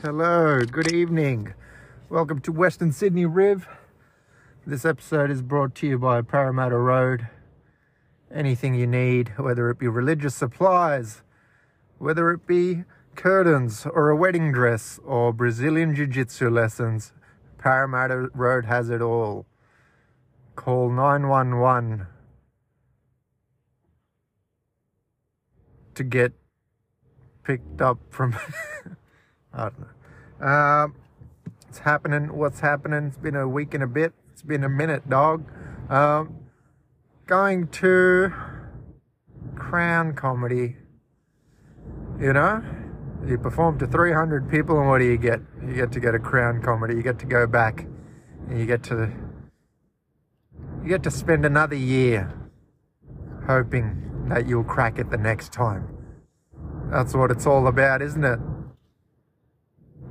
Hello, good evening. Welcome to Western Sydney Riv. This episode is brought to you by Parramatta Road. Anything you need, whether it be religious supplies, whether it be curtains or a wedding dress or Brazilian Jiu Jitsu lessons, Parramatta Road has it all. Call 911 to get picked up from. Don't know. Um, it's happening. What's happening? It's been a week and a bit. It's been a minute, dog. Um, going to Crown Comedy. You know, you perform to 300 people, and what do you get? You get to go to Crown Comedy. You get to go back, and you get to you get to spend another year hoping that you'll crack it the next time. That's what it's all about, isn't it?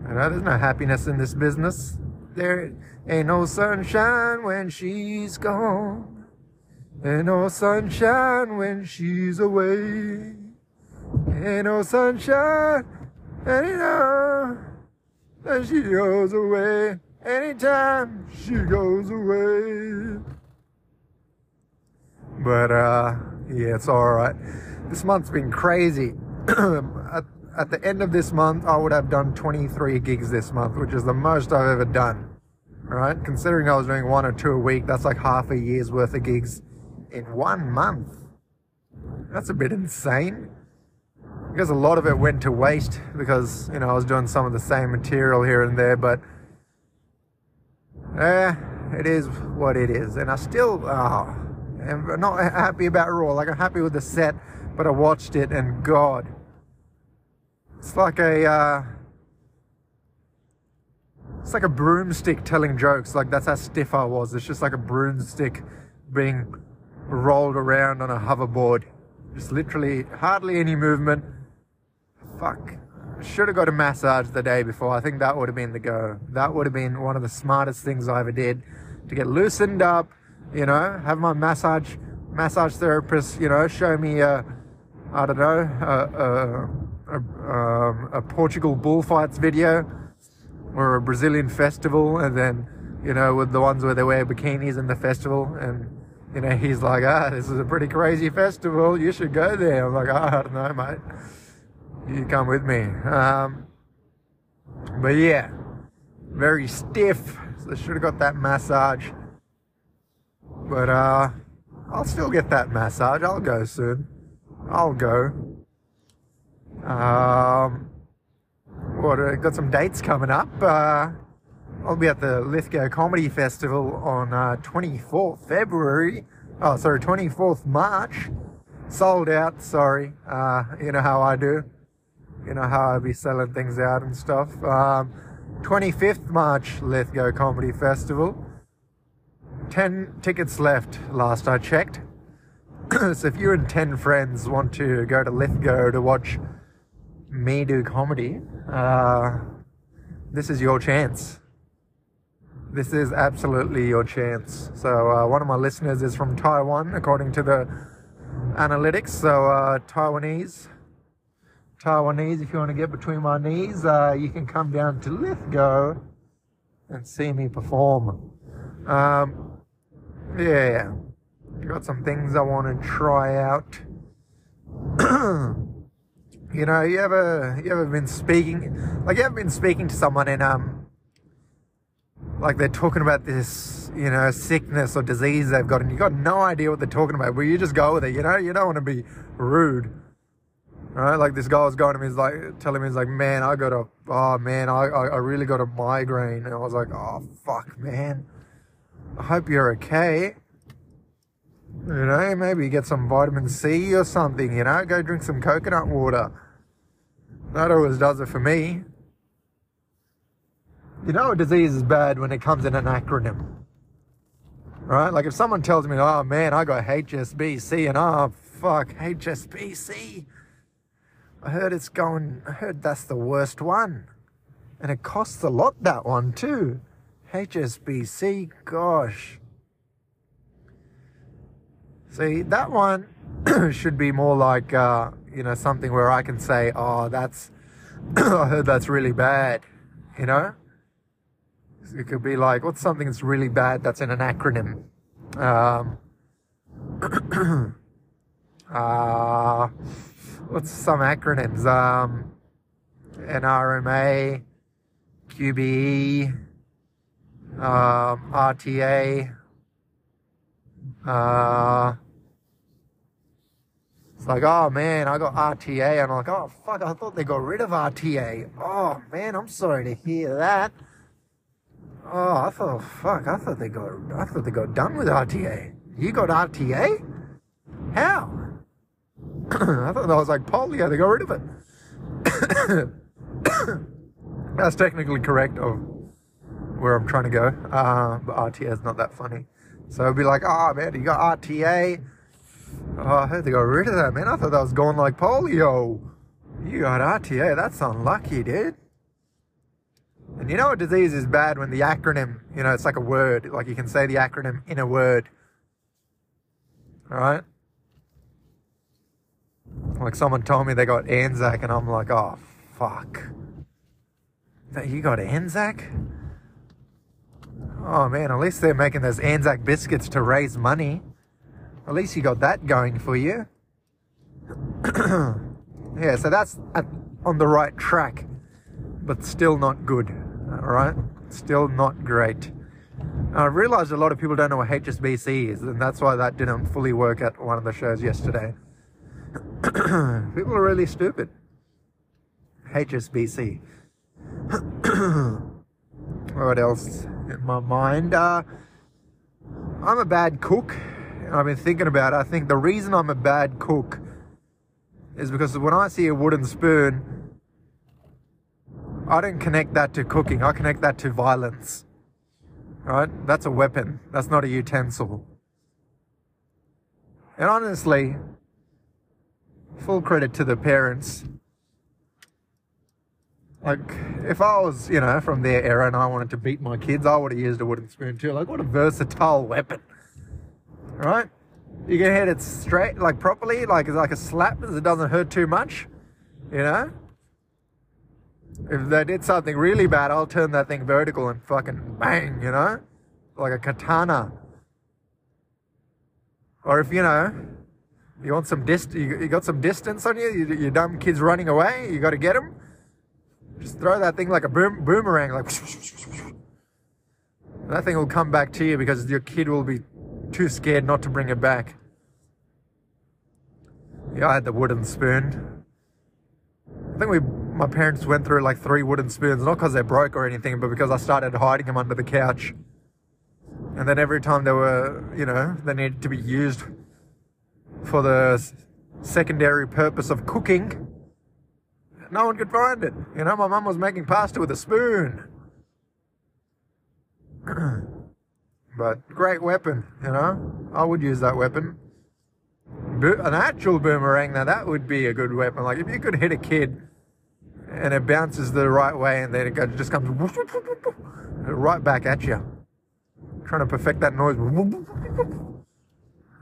Know, there's no happiness in this business. There ain't no sunshine when she's gone. Ain't no sunshine when she's away. Ain't no sunshine anytime that she goes away. Anytime she goes away. But uh, yeah, it's all right. This month's been crazy. at, at the end of this month, I would have done 23 gigs this month, which is the most I've ever done. Right? Considering I was doing one or two a week, that's like half a year's worth of gigs in one month. That's a bit insane. Because a lot of it went to waste because, you know, I was doing some of the same material here and there, but eh, it is what it is. And I still, oh, am not happy about Raw. Like, I'm happy with the set, but I watched it and God, it's like a, uh, it's like a broomstick telling jokes. Like that's how stiff I was. It's just like a broomstick being rolled around on a hoverboard. Just literally hardly any movement. Fuck. I Should have got a massage the day before. I think that would have been the go. That would have been one of the smartest things I ever did to get loosened up. You know, have my massage massage therapist. You know, show me uh, I don't know, a, a, a, um, a Portugal bullfights video or a Brazilian festival, and then you know with the ones where they wear bikinis in the festival, and you know he's like, ah, this is a pretty crazy festival. You should go there. I'm like, oh, I don't know, mate. You come with me. Um, but yeah, very stiff. So I should have got that massage. But uh, I'll still get that massage. I'll go soon. I'll go. Um, what? Uh, got some dates coming up. Uh, I'll be at the Lithgow Comedy Festival on uh, 24th February. Oh, sorry, 24th March. Sold out. Sorry. Uh, you know how I do. You know how I be selling things out and stuff. Um, 25th March Lithgow Comedy Festival. 10 tickets left last I checked. so if you and 10 friends want to go to Lithgow to watch me do comedy, uh, this is your chance. This is absolutely your chance. So uh, one of my listeners is from Taiwan, according to the analytics. So uh, Taiwanese, Taiwanese, if you want to get between my knees, uh, you can come down to Lithgow and see me perform. Um, yeah, got some things I want to try out. you know, you ever you ever been speaking like you ever been speaking to someone and um like they're talking about this, you know, sickness or disease they've got and you got no idea what they're talking about, but you just go with it, you know, you don't want to be rude. Right? Like this guy was going to me, he's like telling me he's like, Man, I got a oh man, I I, I really got a migraine and I was like, Oh fuck man. I hope you're okay. You know, maybe get some vitamin C or something, you know, go drink some coconut water. That always does it for me. You know, a disease is bad when it comes in an acronym. Right? Like if someone tells me, oh man, I got HSBC, and oh fuck, HSBC. I heard it's going, I heard that's the worst one. And it costs a lot, that one too. HSBC, gosh. See, that one should be more like, uh, you know, something where I can say, oh, that's, I heard that's really bad. you know? It could be like, what's something that's really bad that's in an acronym? Um, uh, what's some acronyms? Um, NRMA, QBE, um, RTA, uh, it's like, oh man, I got RTA, and I'm like, oh fuck, I thought they got rid of RTA. Oh man, I'm sorry to hear that. Oh, I thought, fuck, I thought they got, I thought they got done with RTA. You got RTA? How? I thought that was like polio. They got rid of it. That's technically correct of where I'm trying to go. Uh, but RTA is not that funny. So it'd be like, oh man, you got RTA. Oh, uh, I heard they got rid of that, man. I thought that was going like polio. You got RTA. That's unlucky, dude. And you know what disease is bad when the acronym, you know, it's like a word. Like you can say the acronym in a word. Alright? Like someone told me they got Anzac, and I'm like, oh, fuck. That you got Anzac? Oh man, at least they're making those Anzac biscuits to raise money. At least you got that going for you. yeah, so that's at, on the right track, but still not good. All right, still not great. I realized a lot of people don't know what HSBC is, and that's why that didn't fully work at one of the shows yesterday. people are really stupid. HSBC. what else in my mind? Uh, I'm a bad cook. And I've been thinking about it. I think the reason I'm a bad cook is because when I see a wooden spoon, I don't connect that to cooking. I connect that to violence. Right? That's a weapon. That's not a utensil. And honestly, full credit to the parents like, if I was, you know, from their era and I wanted to beat my kids, I would have used a wooden spoon too. Like, what a versatile weapon, right? You can hit it straight, like properly, like it's like a slap, it doesn't hurt too much, you know. If they did something really bad, I'll turn that thing vertical and fucking bang, you know, like a katana. Or if you know, you want some dist, you, got some distance on you, you, your dumb kids running away, you got to get them just throw that thing like a boom, boomerang, like that thing will come back to you because your kid will be too scared not to bring it back. Yeah, I had the wooden spoon. I think we, my parents went through like three wooden spoons, not because they broke or anything, but because I started hiding them under the couch. And then every time they were, you know, they needed to be used for the secondary purpose of cooking, no one could find it. You know, my mum was making pasta with a spoon. but great weapon, you know. I would use that weapon. Bo- an actual boomerang, now that would be a good weapon. Like if you could hit a kid and it bounces the right way and then it just comes right back at you. Trying to perfect that noise.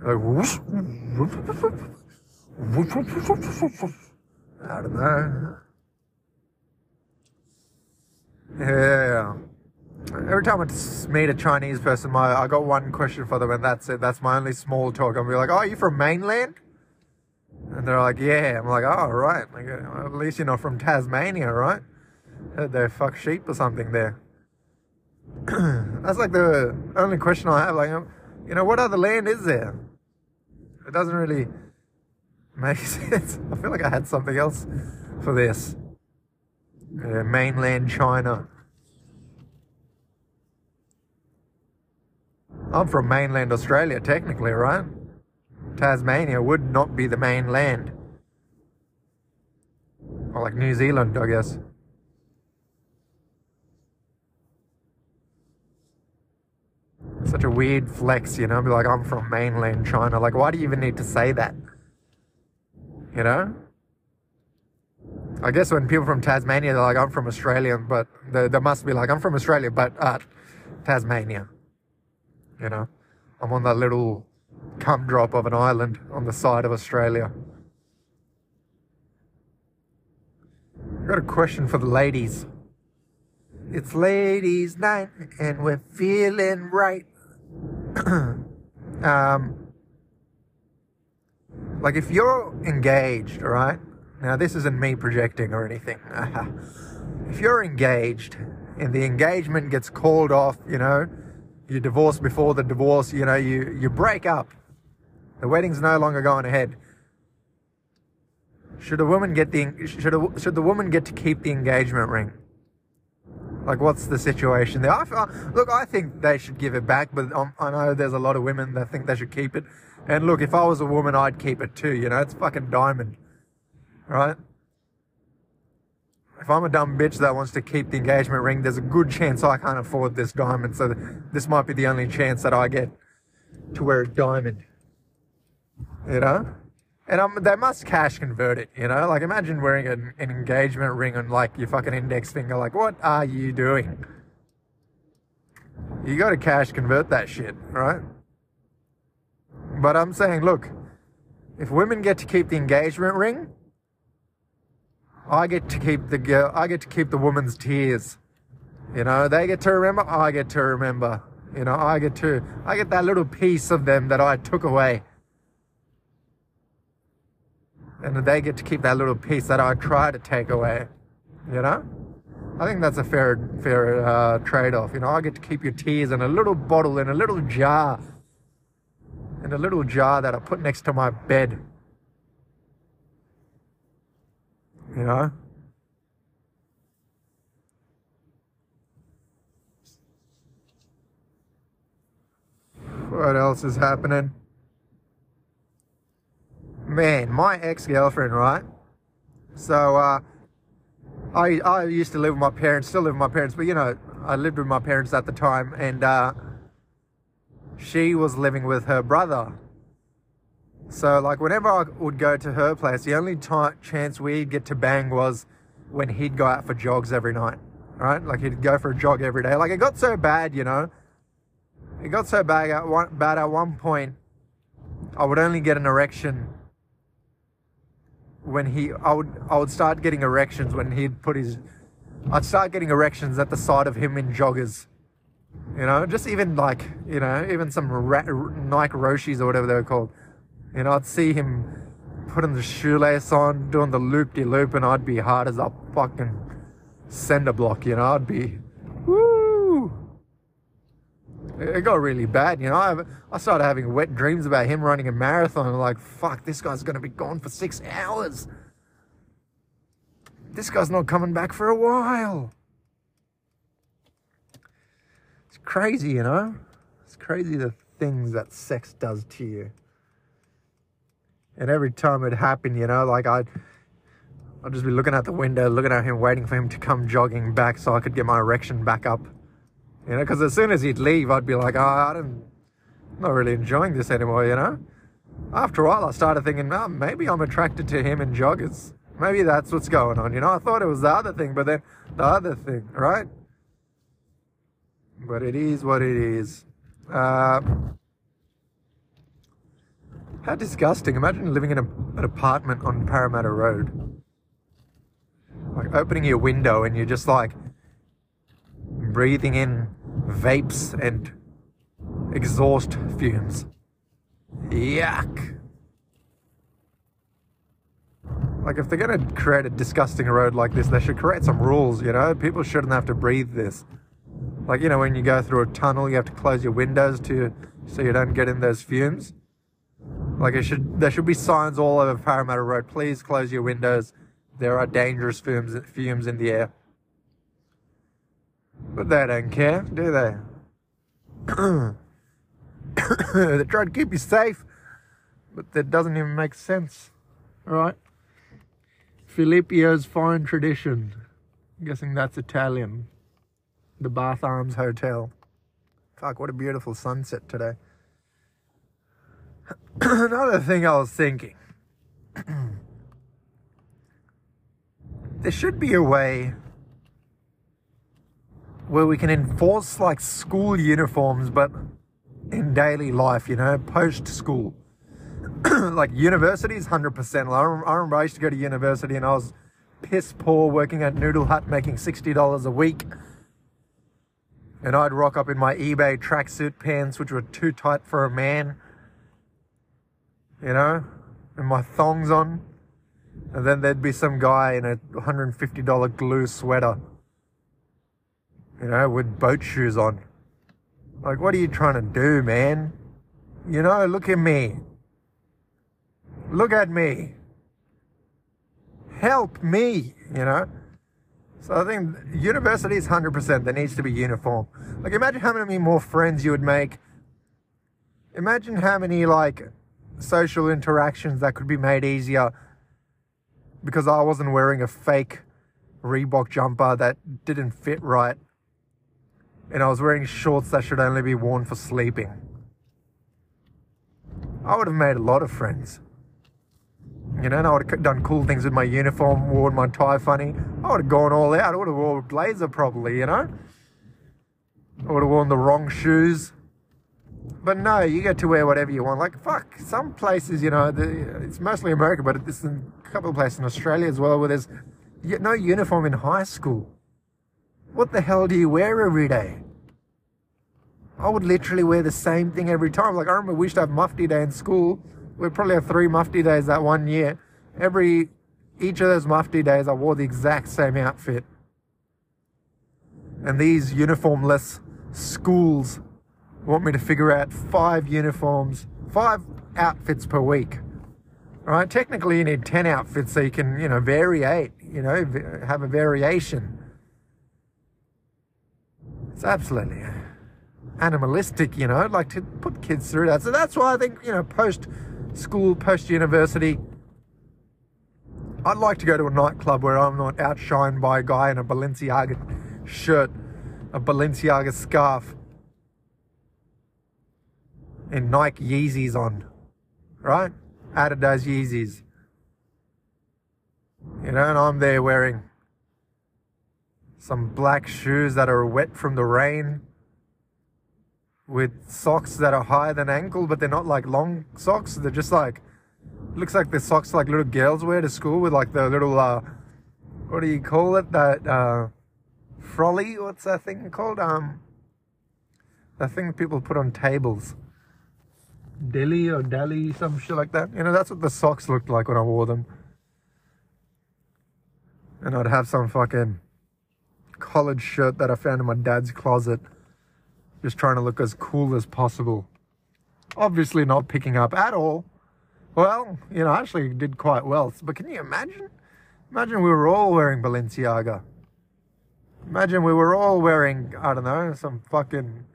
Like, I don't know. Yeah. Every time I meet a Chinese person, my I got one question for them, and that's it. That's my only small talk. I'll be like, "Oh, are you from mainland?" And they're like, "Yeah." I'm like, "Oh, right. Like, uh, at least you're not from Tasmania, right?" Heard they fuck sheep or something there. that's like the only question I have. Like, you know, what other land is there? It doesn't really Makes sense. I feel like I had something else for this. Uh, mainland China. I'm from mainland Australia, technically, right? Tasmania would not be the mainland. Or like New Zealand, I guess. Such a weird flex, you know? Be like, I'm from mainland China. Like, why do you even need to say that? You know? I guess when people from Tasmania, they're like, I'm from Australia, but they, they must be like, I'm from Australia, but uh, Tasmania. You know? I'm on that little cum drop of an island on the side of Australia. I've got a question for the ladies. It's ladies' night and we're feeling right. um, like if you're engaged, right? Now this isn't me projecting or anything. if you're engaged and the engagement gets called off, you know, you divorce before the divorce, you know, you, you break up. The wedding's no longer going ahead. Should a woman get the should a, should the woman get to keep the engagement ring? Like, what's the situation there? I, look, I think they should give it back, but um, I know there's a lot of women that think they should keep it. And look, if I was a woman, I'd keep it too. You know, it's fucking diamond, right? If I'm a dumb bitch that wants to keep the engagement ring, there's a good chance I can't afford this diamond. So this might be the only chance that I get to wear a diamond. You know? And um, they must cash convert it, you know? Like, imagine wearing an, an engagement ring on, like, your fucking index finger. Like, what are you doing? You gotta cash convert that shit, right? But I'm saying, look, if women get to keep the engagement ring, I get to keep the girl, I get to keep the woman's tears. You know, they get to remember, I get to remember. You know, I get to, I get that little piece of them that I took away and they get to keep that little piece that I try to take away. You know, I think that's a fair fair uh, trade-off. You know, I get to keep your tears in a little bottle in a little jar, in a little jar that I put next to my bed. You know. What else is happening? man, my ex-girlfriend, right? So, uh, I, I used to live with my parents, still live with my parents, but you know, I lived with my parents at the time and, uh, she was living with her brother. So like whenever I would go to her place, the only time, chance we'd get to bang was when he'd go out for jogs every night, right? Like he'd go for a jog every day. Like it got so bad, you know, it got so bad at one, bad at one point, I would only get an erection when he I would I would start getting erections when he'd put his I'd start getting erections at the sight of him in joggers. You know, just even like, you know, even some ra- Nike Roshis or whatever they were called. You know, I'd see him putting the shoelace on, doing the loop-de-loop, and I'd be hard as a fucking cinder block, you know, I'd be, woo! It got really bad, you know. I, I started having wet dreams about him running a marathon. Like, fuck, this guy's going to be gone for six hours. This guy's not coming back for a while. It's crazy, you know. It's crazy the things that sex does to you. And every time it happened, you know, like I'd, I'd just be looking out the window, looking at him, waiting for him to come jogging back so I could get my erection back up. You know, because as soon as he'd leave, I'd be like, oh, I'm not really enjoying this anymore, you know? After a while, I started thinking, oh, maybe I'm attracted to him in joggers. Maybe that's what's going on, you know? I thought it was the other thing, but then the other thing, right? But it is what it is. Uh, how disgusting. Imagine living in a, an apartment on Parramatta Road. Like opening your window and you're just like, breathing in vapes and exhaust fumes. Yuck. Like, if they're going to create a disgusting road like this, they should create some rules, you know? People shouldn't have to breathe this. Like, you know, when you go through a tunnel, you have to close your windows to so you don't get in those fumes. Like, it should there should be signs all over Parramatta Road. Please close your windows. There are dangerous fumes fumes in the air. But they don't care, do they? they try to keep you safe, but that doesn't even make sense, right? Filippio's Fine Tradition. I'm guessing that's Italian. The Bath Arms Hotel. Fuck, what a beautiful sunset today. Another thing I was thinking. there should be a way where we can enforce like school uniforms, but in daily life, you know, post school. like universities, 100%. I remember I used to go to university and I was piss poor working at Noodle Hut making $60 a week. And I'd rock up in my eBay tracksuit pants, which were too tight for a man. You know? And my thongs on. And then there'd be some guy in a $150 glue sweater. You know, with boat shoes on. Like, what are you trying to do, man? You know, look at me. Look at me. Help me, you know? So I think universities, 100%, there needs to be uniform. Like, imagine how many more friends you would make. Imagine how many, like, social interactions that could be made easier because I wasn't wearing a fake Reebok jumper that didn't fit right. And I was wearing shorts that should only be worn for sleeping. I would have made a lot of friends. You know, and I would have done cool things with my uniform, worn my tie funny. I would have gone all out. I would have worn a blazer probably, you know? I would have worn the wrong shoes. But no, you get to wear whatever you want. Like, fuck, some places, you know, the, it's mostly America, but there's a couple of places in Australia as well where there's no uniform in high school. What the hell do you wear every day? I would literally wear the same thing every time. Like, I remember we used to have mufti day in school we probably have three mufti days that one year. Every each of those mufti days, I wore the exact same outfit. And these uniformless schools want me to figure out five uniforms, five outfits per week. Right? Technically, you need 10 outfits so you can, you know, variate, you know, have a variation. It's absolutely animalistic, you know, like to put kids through that. So that's why I think, you know, post school, post university. I'd like to go to a nightclub where I'm not outshined by a guy in a Balenciaga shirt, a Balenciaga scarf, and Nike Yeezys on, right? Adidas Yeezys. You know, and I'm there wearing some black shoes that are wet from the rain with socks that are higher than ankle, but they're not like long socks. They're just like, looks like the socks like little girls wear to school with like the little, uh, what do you call it? That, uh, frolly? What's that thing called? Um, that thing people put on tables. Delhi or Delhi, some shit like that. You know, that's what the socks looked like when I wore them. And I'd have some fucking college shirt that I found in my dad's closet just trying to look as cool as possible. Obviously not picking up at all. Well, you know, actually did quite well. But can you imagine? Imagine we were all wearing Balenciaga. Imagine we were all wearing, I don't know, some fucking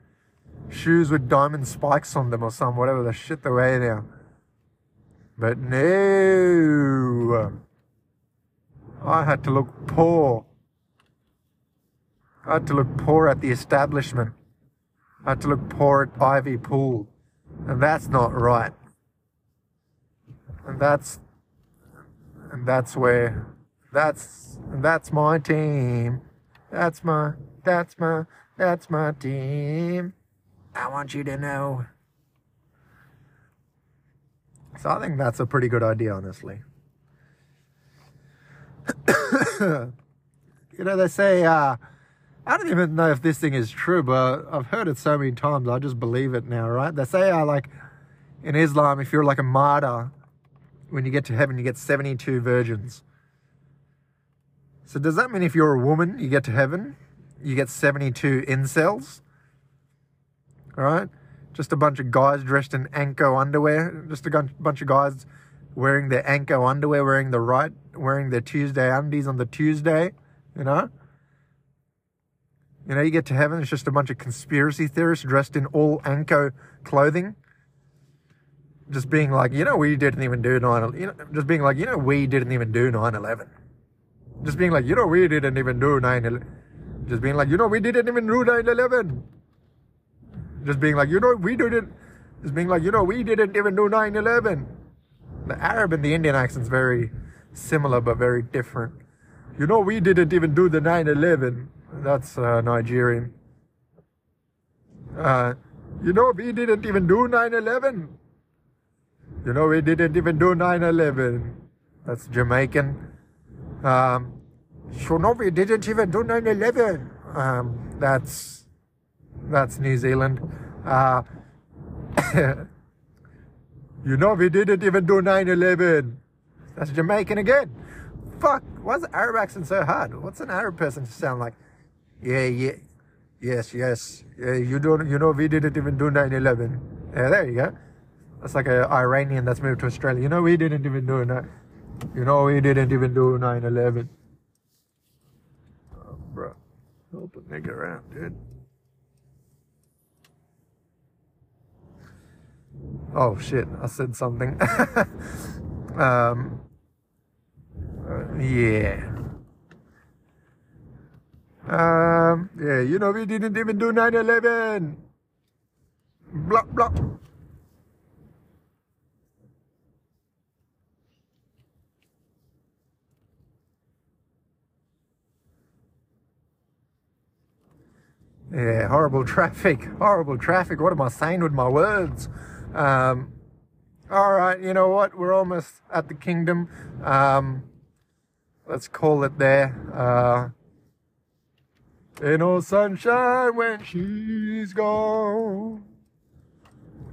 shoes with diamond spikes on them or some whatever the shit they wear now. But no. I had to look poor. I had to look poor at the establishment. I had to look poor at Ivy Pool. And that's not right. And that's and that's where that's that's my team. That's my that's my that's my team. I want you to know. So I think that's a pretty good idea, honestly. you know, they say uh, I don't even know if this thing is true, but I've heard it so many times. I just believe it now, right? They say, uh, like, in Islam, if you're like a martyr, when you get to heaven, you get 72 virgins. So does that mean if you're a woman, you get to heaven, you get 72 incels? All right? Just a bunch of guys dressed in Anko underwear. Just a bunch of guys wearing their Anko underwear, wearing the right, wearing their Tuesday undies on the Tuesday, you know? You know, you get to heaven, it's just a bunch of conspiracy theorists dressed in all Anko clothing. Just being like, you know, we didn't even do 9 you know, just being like, you know, we didn't even do 9 11. Just being like, you know, we didn't even do 9 11. Just being like, you know, we didn't even do 9 11. Just being like, you know, we didn't. Just being like, you know, we didn't even do 9 11. The Arab and the Indian accent's very similar, but very different. You know, we didn't even do the 9 11. That's uh, Nigerian. Uh, you know, we didn't even do 9 11. You know, we didn't even do 9 11. That's Jamaican. Um, no, we didn't even do 9 11. Um, that's that's New Zealand. Uh, you know, we didn't even do 9 11. That's Jamaican again. Fuck, why is the Arab accent so hard? What's an Arab person sound like? Yeah, yeah, yes, yes. Yeah, you don't, you know, we didn't even do 9 11. Yeah, there you go. That's like an Iranian that's moved to Australia. You know, we didn't even do it. You know, we didn't even do 9 11. Oh, bro. Help a nigga out, dude. Oh shit, I said something. um, uh, yeah. Um, yeah, you know, we didn't even do 9 11. Blah, blah. Yeah, horrible traffic. Horrible traffic. What am I saying with my words? Um, all right, you know what? We're almost at the kingdom. Um, let's call it there. Uh, ain't no sunshine when she's gone.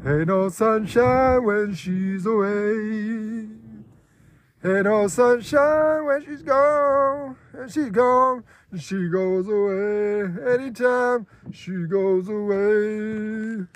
Ain't no sunshine when she's away. Ain't no sunshine when she's gone, and she's gone, and she goes away. Anytime she goes away.